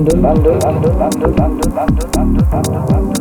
Bandung Bandung Bandung Bandung Bandung Bandung Bandung Bandung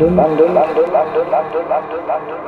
London, London, London, London, London, London, London.